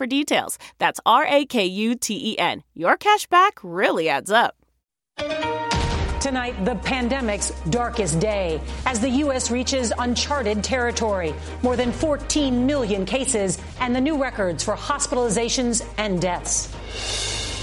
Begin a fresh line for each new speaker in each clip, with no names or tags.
for details. That's R A K U T E N. Your cash back really adds up.
Tonight, the pandemic's darkest day as the U.S. reaches uncharted territory. More than 14 million cases and the new records for hospitalizations and deaths.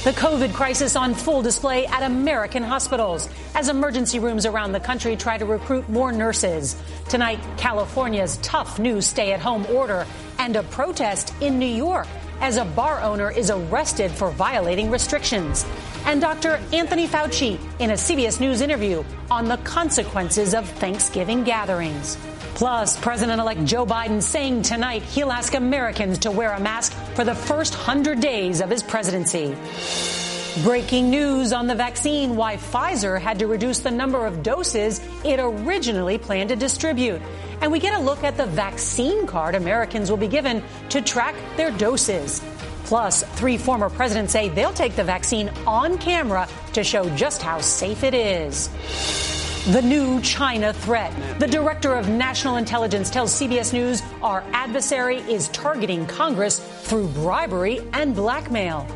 The COVID crisis on full display at American hospitals as emergency rooms around the country try to recruit more nurses. Tonight, California's tough new stay at home order and a protest in New York as a bar owner is arrested for violating restrictions. And Dr. Anthony Fauci in a CBS News interview on the consequences of Thanksgiving gatherings. Plus, President elect Joe Biden saying tonight he'll ask Americans to wear a mask for the first 100 days of his presidency. Breaking news on the vaccine why Pfizer had to reduce the number of doses it originally planned to distribute. And we get a look at the vaccine card Americans will be given to track their doses. Plus, three former presidents say they'll take the vaccine on camera to show just how safe it is. The new China threat. The director of national intelligence tells CBS News our adversary is targeting Congress through bribery and blackmail.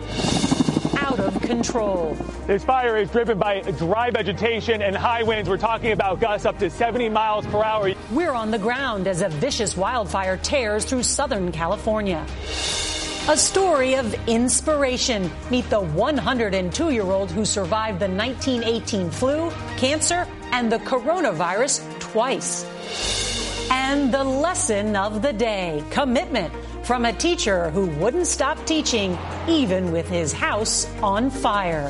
Control.
This fire is driven by dry vegetation and high winds. We're talking about gusts up to 70 miles per hour.
We're on the ground as a vicious wildfire tears through Southern California. A story of inspiration. Meet the 102 year old who survived the 1918 flu, cancer, and the coronavirus twice. And the lesson of the day commitment from a teacher who wouldn't stop teaching even with his house on fire.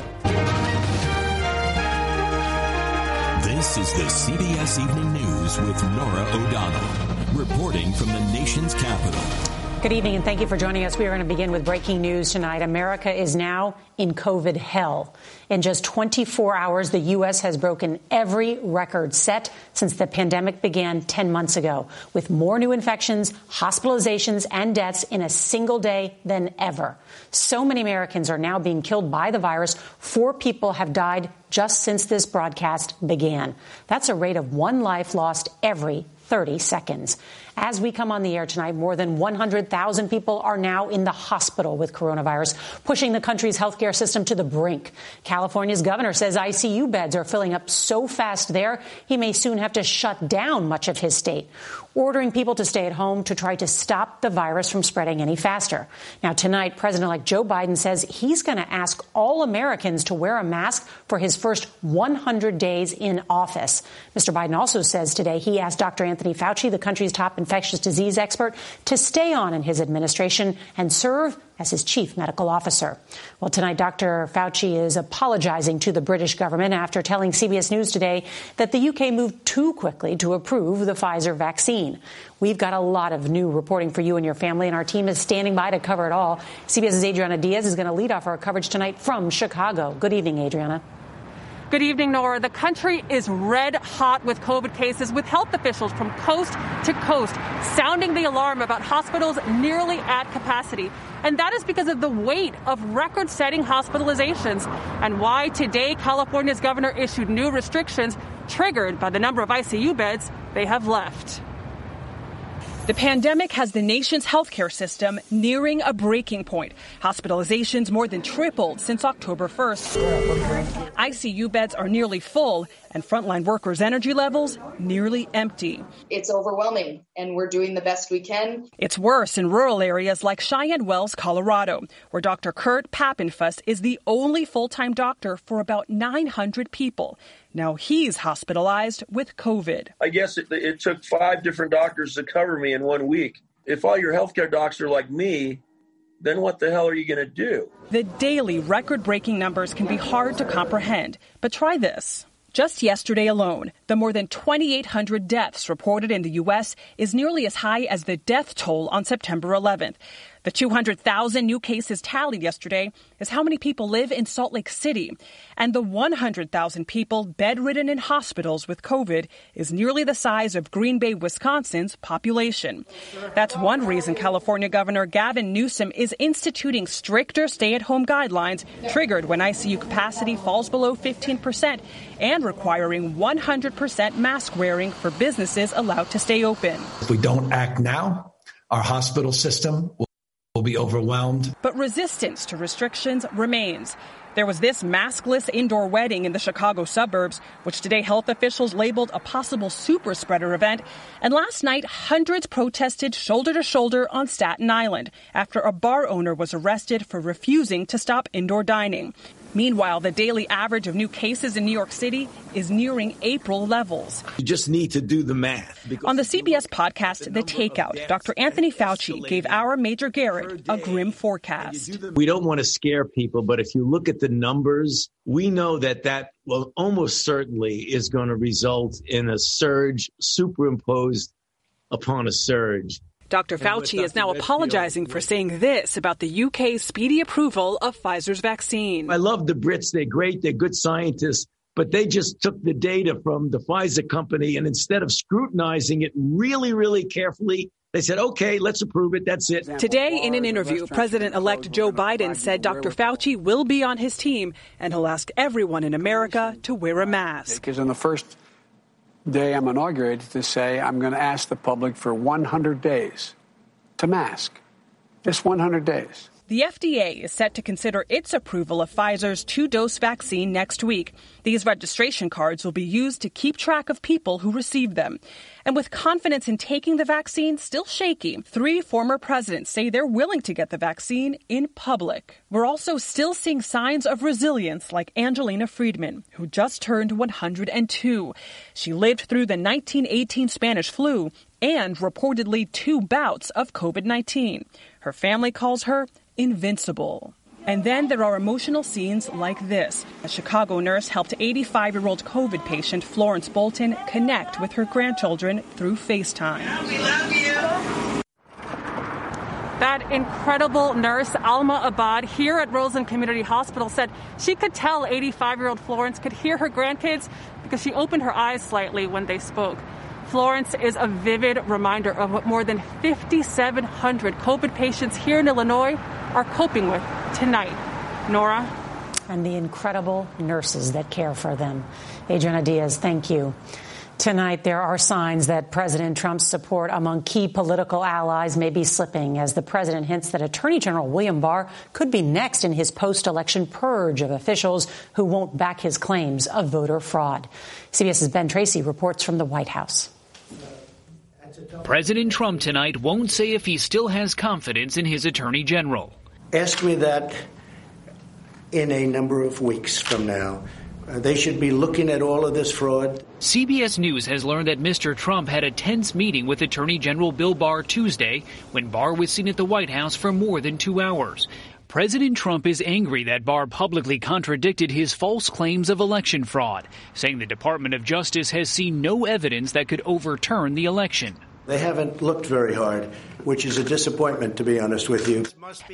This is the CBS Evening News with Norah O'Donnell, reporting from the nation's capital.
Good evening and thank you for joining us. We are going to begin with breaking news tonight. America is now in COVID hell. In just 24 hours, the U.S. has broken every record set since the pandemic began 10 months ago, with more new infections, hospitalizations, and deaths in a single day than ever. So many Americans are now being killed by the virus. Four people have died just since this broadcast began. That's a rate of one life lost every 30 seconds. As we come on the air tonight, more than 100,000 people are now in the hospital with coronavirus, pushing the country's healthcare system to the brink. California's governor says ICU beds are filling up so fast there, he may soon have to shut down much of his state, ordering people to stay at home to try to stop the virus from spreading any faster. Now, tonight, President elect Joe Biden says he's going to ask all Americans to wear a mask for his first 100 days in office. Mr. Biden also says today he asked Dr. Anthony Anthony Fauci, the country's top infectious disease expert, to stay on in his administration and serve as his chief medical officer. Well, tonight, Dr. Fauci is apologizing to the British government after telling CBS News today that the UK moved too quickly to approve the Pfizer vaccine. We've got a lot of new reporting for you and your family, and our team is standing by to cover it all. CBS's Adriana Diaz is going to lead off our coverage tonight from Chicago. Good evening, Adriana.
Good evening, Norah. The country is red hot with COVID cases, with health officials from coast to coast sounding the alarm about hospitals nearly at capacity. And that is because of the weight of record setting hospitalizations and why today California's governor issued new restrictions triggered by the number of ICU beds they have left. The pandemic has the nation's healthcare system nearing a breaking point. Hospitalizations more than tripled since October 1st. ICU beds are nearly full, and frontline workers' energy levels nearly empty.
It's overwhelming, and we're doing the best we can.
It's worse in rural areas like Cheyenne Wells, Colorado, where Dr. Kurt Pappenfuss is the only full time doctor for about 900 people. Now he's hospitalized with COVID.
I guess it, it, took five different doctors to cover me in one week. If all your healthcare docs are like me, then what the hell are you going to do?
The daily record breaking numbers can be hard to comprehend, but try this. Just yesterday alone, the more than 2,800 deaths reported in the U.S. is nearly as high as the death toll on September 11th. The 200,000 new cases tallied yesterday is how many people live in Salt Lake City. And the 100,000 people bedridden in hospitals with COVID is nearly the size of Green Bay, Wisconsin's population. That's one reason California Governor Gavin Newsom is instituting stricter stay at home guidelines triggered when ICU capacity falls below 15% and requiring 100% mask wearing for businesses allowed to stay open.
If we don't act now, our hospital system will will be overwhelmed.
But resistance to restrictions remains. There was this maskless indoor wedding in the Chicago suburbs, which today health officials labeled a possible super spreader event. And last night, hundreds protested shoulder to shoulder on Staten Island after a bar owner was arrested for refusing to stop indoor dining. Meanwhile, the daily average of new cases in New York City is nearing April levels.
You just need to do the math.
On the CBS podcast, The Takeout, Dr. Anthony Fauci gave our Major Garrett a grim forecast.
We don't want to scare people, but if you look at the numbers, we know that that well, almost certainly is going to result in a surge superimposed upon a surge.
Dr. Fauci is now apologizing for saying this about the UK's speedy approval of Pfizer's vaccine.
I love the Brits. They're great. They're good scientists. But they just took the data from the Pfizer company and instead of scrutinizing it really, really carefully, they said, okay, let's approve it. That's it.
Today, in an interview, President elect Joe Biden said Dr. Fauci will be on his team and he'll ask everyone in America to wear a mask.
Because in the first day I'm inaugurated to say I'm going to ask the public for 100 days to mask. Just 100 days.
The FDA is set to consider its approval of Pfizer's two dose vaccine next week. These registration cards will be used to keep track of people who receive them. And with confidence in taking the vaccine still shaky, three former presidents say they're willing to get the vaccine in public. We're also still seeing signs of resilience like Angelina Friedman, who just turned 102. She lived through the 1918 Spanish flu and reportedly two bouts of COVID 19. Her family calls her invincible. And then there are emotional scenes like this. A Chicago nurse helped 85 year old COVID patient Florence Bolton connect with her grandchildren through FaceTime.
Yeah, we love you.
That incredible nurse, Alma Abad, here at Roseland Community Hospital, said she could tell 85 year old Florence could hear her grandkids because she opened her eyes slightly when they spoke. Florence is a vivid reminder of what more than 5,700 COVID patients here in Illinois are coping with tonight. Norah?
And the incredible nurses that care for them. Adriana Diaz, thank you. Tonight, there are signs that President Trump's support among key political allies may be slipping as the president hints that Attorney General William Barr could be next in his post election purge of officials who won't back his claims of voter fraud. CBS's Ben Tracy reports from the White House.
President Trump tonight won't say if he still has confidence in his attorney general.
Ask me that in a number of weeks from now. Uh, they should be looking at all of this fraud.
CBS News has learned that Mr. Trump had a tense meeting with Attorney General Bill Barr Tuesday when Barr was seen at the White House for more than two hours. President Trump is angry that Barr publicly contradicted his false claims of election fraud, saying the Department of Justice has seen no evidence that could overturn the election.
They haven't looked very hard, which is a disappointment, to be honest with you.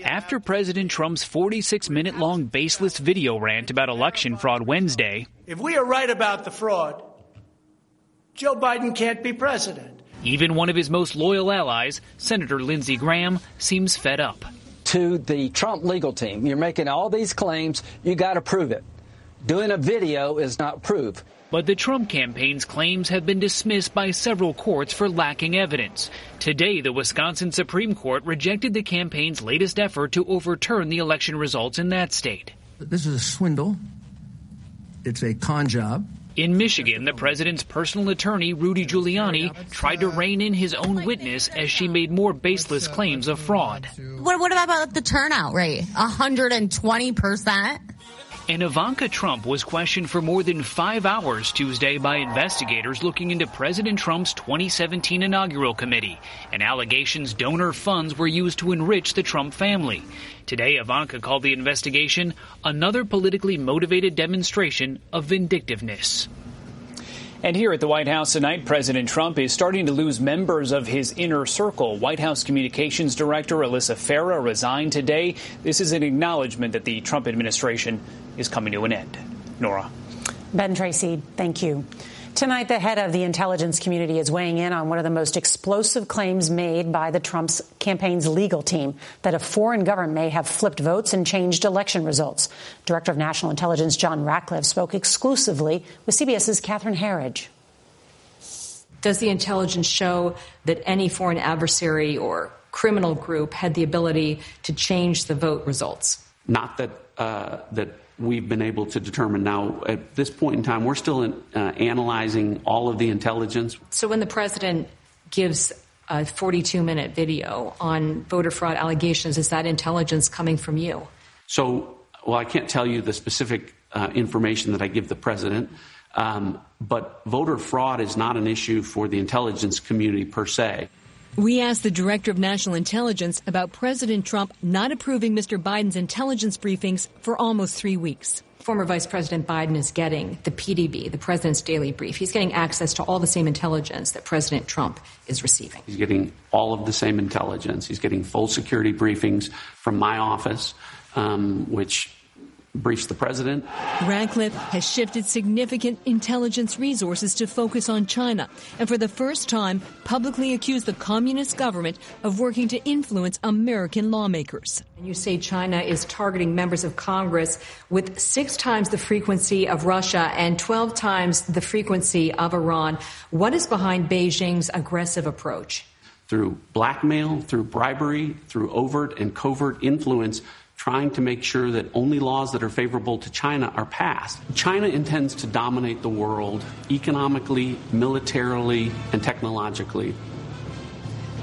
After President Trump's 46 minute long baseless video rant about election fraud Wednesday,
If we are right about the fraud, Joe Biden can't be president.
even one of his most loyal allies, Senator Lindsey Graham, seems fed up.
to the Trump legal team. You're making all these claims. You got to prove it. Doing a video is not proof.
But the Trump campaign's claims have been dismissed by several courts for lacking evidence. Today, the Wisconsin Supreme Court rejected the campaign's latest effort to overturn the election results in that state.
This is a swindle. It's a con job.
In Michigan, the president's personal attorney, Rudy Giuliani, tried to rein in his own witness as she made more baseless claims of fraud.
What, what about the turnout rate? 120%?
And Ivanka Trump was questioned for more than five hours Tuesday by investigators looking into President Trump's 2017 inaugural committee and allegations donor funds were used to enrich the Trump family. Today, Ivanka called the investigation another politically motivated demonstration of vindictiveness. And here at the White House tonight, President Trump is starting to lose members of his inner circle. White House Communications Director Alyssa Farah resigned today. This is an acknowledgement that the Trump administration is coming to an end. Norah.
Ben Tracy, thank you. Tonight, the head of the intelligence community is weighing in on one of the most explosive claims made by the Trump's campaign's legal team that a foreign government may have flipped votes and changed election results. Director of National Intelligence John Ratcliffe spoke exclusively with CBS's Catherine Herridge.
Does the intelligence show that any foreign adversary or criminal group had the ability to change the vote results?
Not that uh, that we've been able to determine now. At this point in time, we're still in, uh, analyzing all of the intelligence.
So when the president gives a 42 minute video on voter fraud allegations, is that intelligence coming from you?
So, well, I can't tell you the specific uh, information that I give the president. Um, but voter fraud is not an issue for the intelligence community per se.
We asked the Director of National Intelligence about President Trump not approving Mr. Biden's intelligence briefings for almost three weeks.
Former Vice President Biden is getting the PDB, the President's Daily Brief. He's getting access to all the same intelligence that President Trump is receiving.
He's getting all of the same intelligence. He's getting full security briefings from my office, um, which briefs the president.
Ratcliffe has shifted significant intelligence resources to focus on China and for the first time publicly accused the communist government of working to influence American lawmakers.
And you say China is targeting members of Congress with six times the frequency of Russia and 12 times the frequency of Iran. What is behind Beijing's aggressive approach?
Through blackmail, through bribery, through overt and covert influence, trying to make sure that only laws that are favorable to China are passed. China intends to dominate the world economically, militarily, and technologically.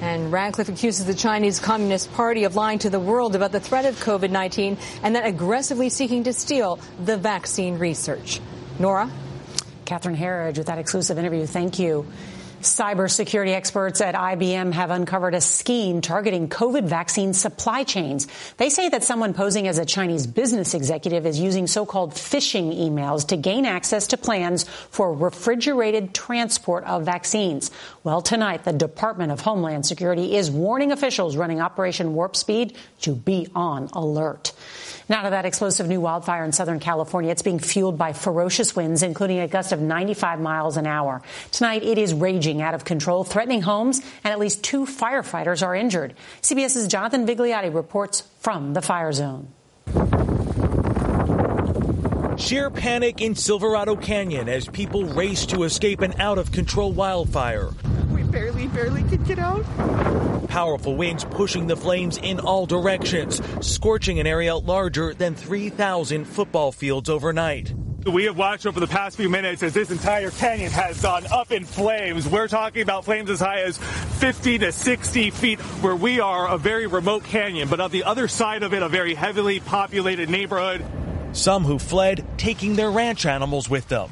And Ratcliffe accuses the Chinese Communist Party of lying to the world about the threat of COVID 19 and then aggressively seeking to steal the vaccine research. Norah?
Catherine Herridge with that exclusive interview. Thank you. Cybersecurity experts at IBM have uncovered a scheme targeting COVID vaccine supply chains. They say that someone posing as a Chinese business executive is using so-called phishing emails to gain access to plans for refrigerated transport of vaccines. Well, tonight, the Department of Homeland Security is warning officials running Operation Warp Speed to be on alert. Now to that explosive new wildfire in Southern California. It's being fueled by ferocious winds, including a gust of 95 miles an hour. Tonight, it is raging out of control, threatening homes, and at least two firefighters are injured. CBS's Jonathan Vigliotti reports from the fire zone.
Sheer panic in Silverado Canyon as people race to escape an out of control wildfire.
We barely, barely could get out.
Powerful winds pushing the flames in all directions, scorching an area larger than 3,000 football fields overnight.
We have watched over the past few minutes as this entire canyon has gone up in flames. We're talking about flames as high as 50 to 60 feet where we are a very remote canyon, but on the other side of it, a very heavily populated neighborhood.
some who fled taking their ranch animals with them.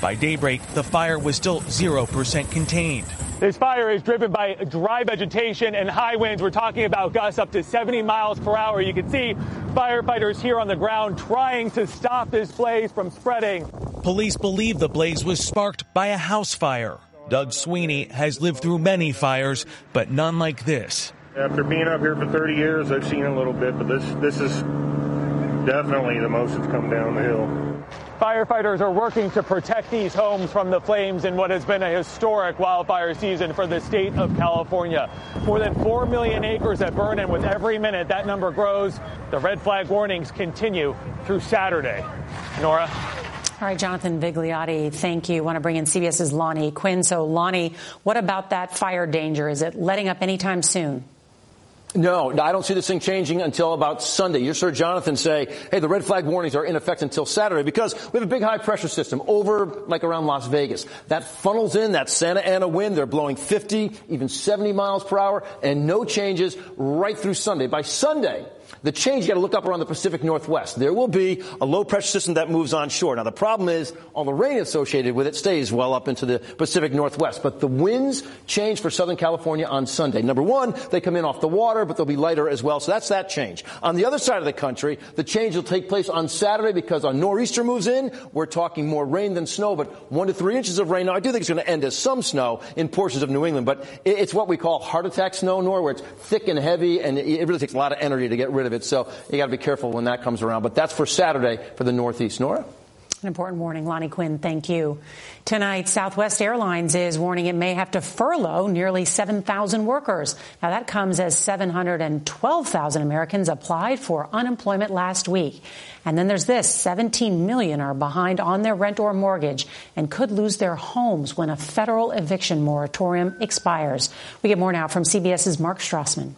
By daybreak, the fire was still 0% contained.
This fire is driven by dry vegetation and high winds. We're talking about gusts up to 70 miles per hour. You can see firefighters here on the ground trying to stop this blaze from spreading.
Police believe the blaze was sparked by a house fire. Doug Sweeney has lived through many fires, but none like this.
After being up here for 30 years, I've seen a little bit, but this this is definitely the most that's come down the hill.
Firefighters are working to protect these homes from the flames in what has been a historic wildfire season for the state of California. More than 4 million acres that burn, and with every minute that number grows, the red flag warnings continue through Saturday. Norah?
All right, Jonathan Vigliotti, thank you. I want to bring in CBS's Lonnie Quinn. So, Lonnie, what about that fire danger? Is it letting up anytime soon?
No, I don't see this thing changing until about Sunday. You heard Jonathan say, hey, the red flag warnings are in effect until Saturday because we have a big high pressure system over like around Las Vegas. That funnels in that Santa Ana wind. They're blowing 50, even 70 miles per hour and no changes right through Sunday. By Sunday, the change, you got to look up around the Pacific Northwest. There will be a low pressure system that moves onshore. Now, the problem is all the rain associated with it stays well up into the Pacific Northwest. But the winds change for Southern California on Sunday. Number one, they come in off the water, but they'll be lighter as well. So that's that change. On the other side of the country, the change will take place on Saturday because a nor'easter moves in. We're talking more rain than snow, but one to three inches of rain. Now, I do think it's going to end as some snow in portions of New England, but it's what we call heart attack snow, nor where it's thick and heavy, and it really takes a lot of energy to get rid of it. So you got to be careful when that comes around. But that's for Saturday for the Northeast. Norah?
An important warning. Lonnie Quinn, thank you. Tonight, Southwest Airlines is warning it may have to furlough nearly 7,000 workers. Now, that comes as 712,000 Americans applied for unemployment last week. And then there's this 17 million are behind on their rent or mortgage and could lose their homes when a federal eviction moratorium expires. We get more now from CBS's Mark Strassmann.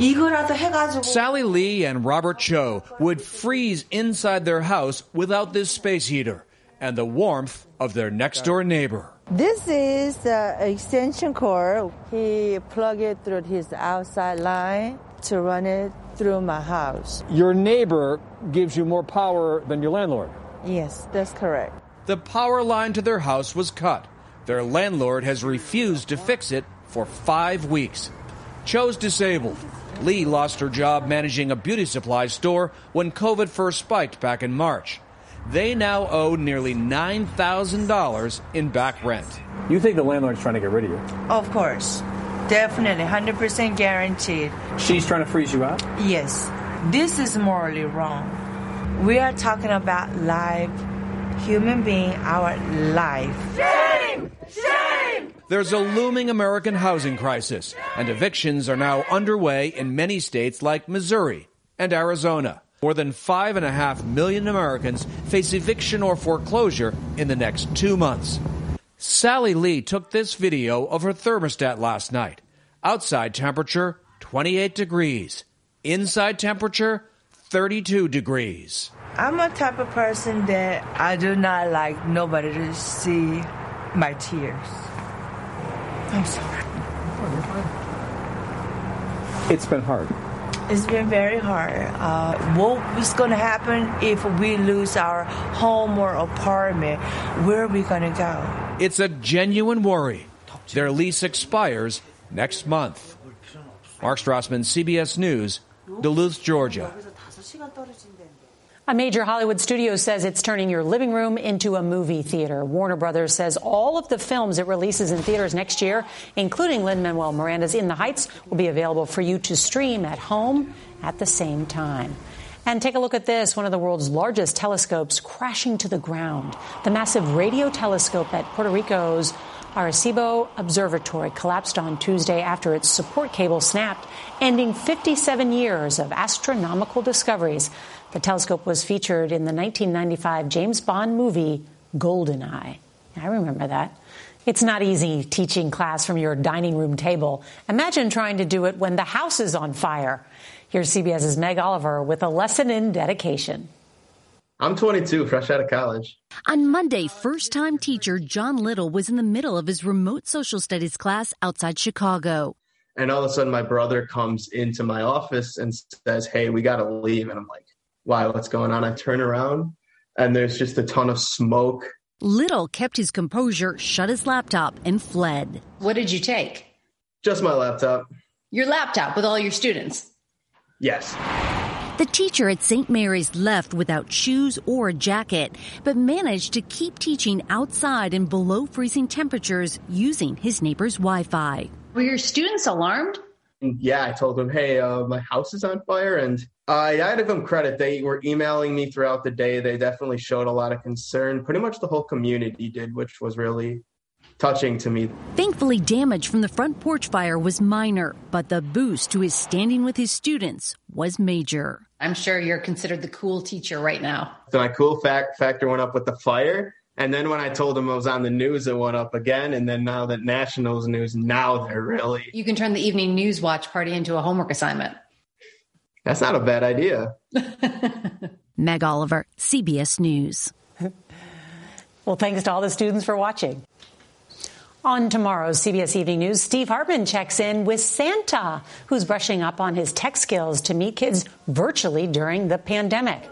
Sally Lee and Robert Cho would freeze inside their house without this space heater and the warmth of their next door neighbor.
This is the extension cord. He plugged it through his outside line to run it through my house.
Your neighbor gives you more power than your landlord.
Yes, that's correct.
The power line to their house was cut. Their landlord has refused to fix it for five weeks. Cho's disabled. Lee lost her job managing a beauty supply store when COVID first spiked back in March. They now owe nearly $9,000 in back rent.
You think the landlord's trying to get rid of you?
Of course. Definitely, 100% guaranteed.
She's trying to freeze you out?
Yes. This is morally wrong. We are talking about life, human being, our life.
Shame! Shame!
There's a looming American housing crisis, and evictions are now underway in many states like Missouri and Arizona. More than five and a half million Americans face eviction or foreclosure in the next two months. Sally Lee took this video of her thermostat last night. Outside temperature 28 degrees. Inside temperature 32 degrees.
I'm a type of person that I do not like nobody to see my tears. I'm sorry.
It's been hard.
It's been very hard. Uh, what is going to happen if we lose our home or apartment? Where are we going to go?
It's a genuine worry. Their lease expires next month. Mark Strassmann, CBS News, Duluth, Georgia.
A major Hollywood studio says it's turning your living room into a movie theater. Warner Brothers says all of the films it releases in theaters next year, including Lin Manuel Miranda's In the Heights, will be available for you to stream at home at the same time. And take a look at this one of the world's largest telescopes crashing to the ground. The massive radio telescope at Puerto Rico's Arecibo Observatory collapsed on Tuesday after its support cable snapped, ending 57 years of astronomical discoveries. The telescope was featured in the 1995 James Bond movie Goldeneye. I remember that. It's not easy teaching class from your dining room table. Imagine trying to do it when the house is on fire. Here's CBS's Meg Oliver with a lesson in dedication.
I'm 22, fresh out of college.
On Monday, first time teacher John Little was in the middle of his remote social studies class outside Chicago.
And all of a sudden, my brother comes into my office and says, Hey, we got to leave. And I'm like, why, what's going on? I turn around and there's just a ton of smoke.
Little kept his composure, shut his laptop, and fled.
What did you take?
Just my laptop.
Your laptop with all your students?
Yes.
The teacher at St. Mary's left without shoes or a jacket, but managed to keep teaching outside in below freezing temperatures using his neighbor's Wi Fi.
Were your students alarmed?
Yeah, I told them, hey, uh, my house is on fire. And I got to give them credit. They were emailing me throughout the day. They definitely showed a lot of concern. Pretty much the whole community did, which was really touching to me.
Thankfully, damage from the front porch fire was minor, but the boost to his standing with his students was major.
I'm sure you're considered the cool teacher right now.
So my cool fact factor went up with the fire. And then when I told them I was on the news, it went up again. And then now that nationals news, now they're really.
You can turn the evening news watch party into a homework assignment.
That's not a bad idea.
Meg Oliver, CBS News.
well, thanks to all the students for watching. On tomorrow's CBS Evening News, Steve Hartman checks in with Santa, who's brushing up on his tech skills to meet kids virtually during the pandemic.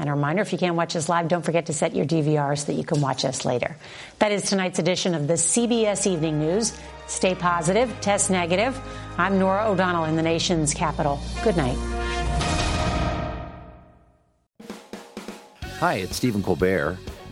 And a reminder, if you can't watch us live, don't forget to set your DVR so that you can watch us later. That is tonight's edition of the CBS Evening News. Stay positive, test negative. I'm Norah O'Donnell in the nation's capital. Good night.
Hi, it's Stephen Colbert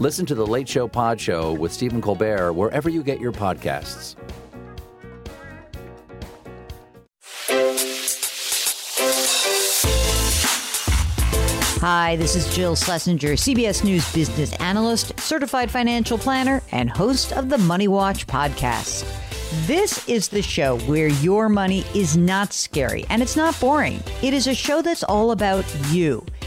Listen to the Late Show Pod Show with Stephen Colbert wherever you get your podcasts.
Hi, this is Jill Schlesinger, CBS News business analyst, certified financial planner, and host of the Money Watch podcast. This is the show where your money is not scary and it's not boring. It is a show that's all about you.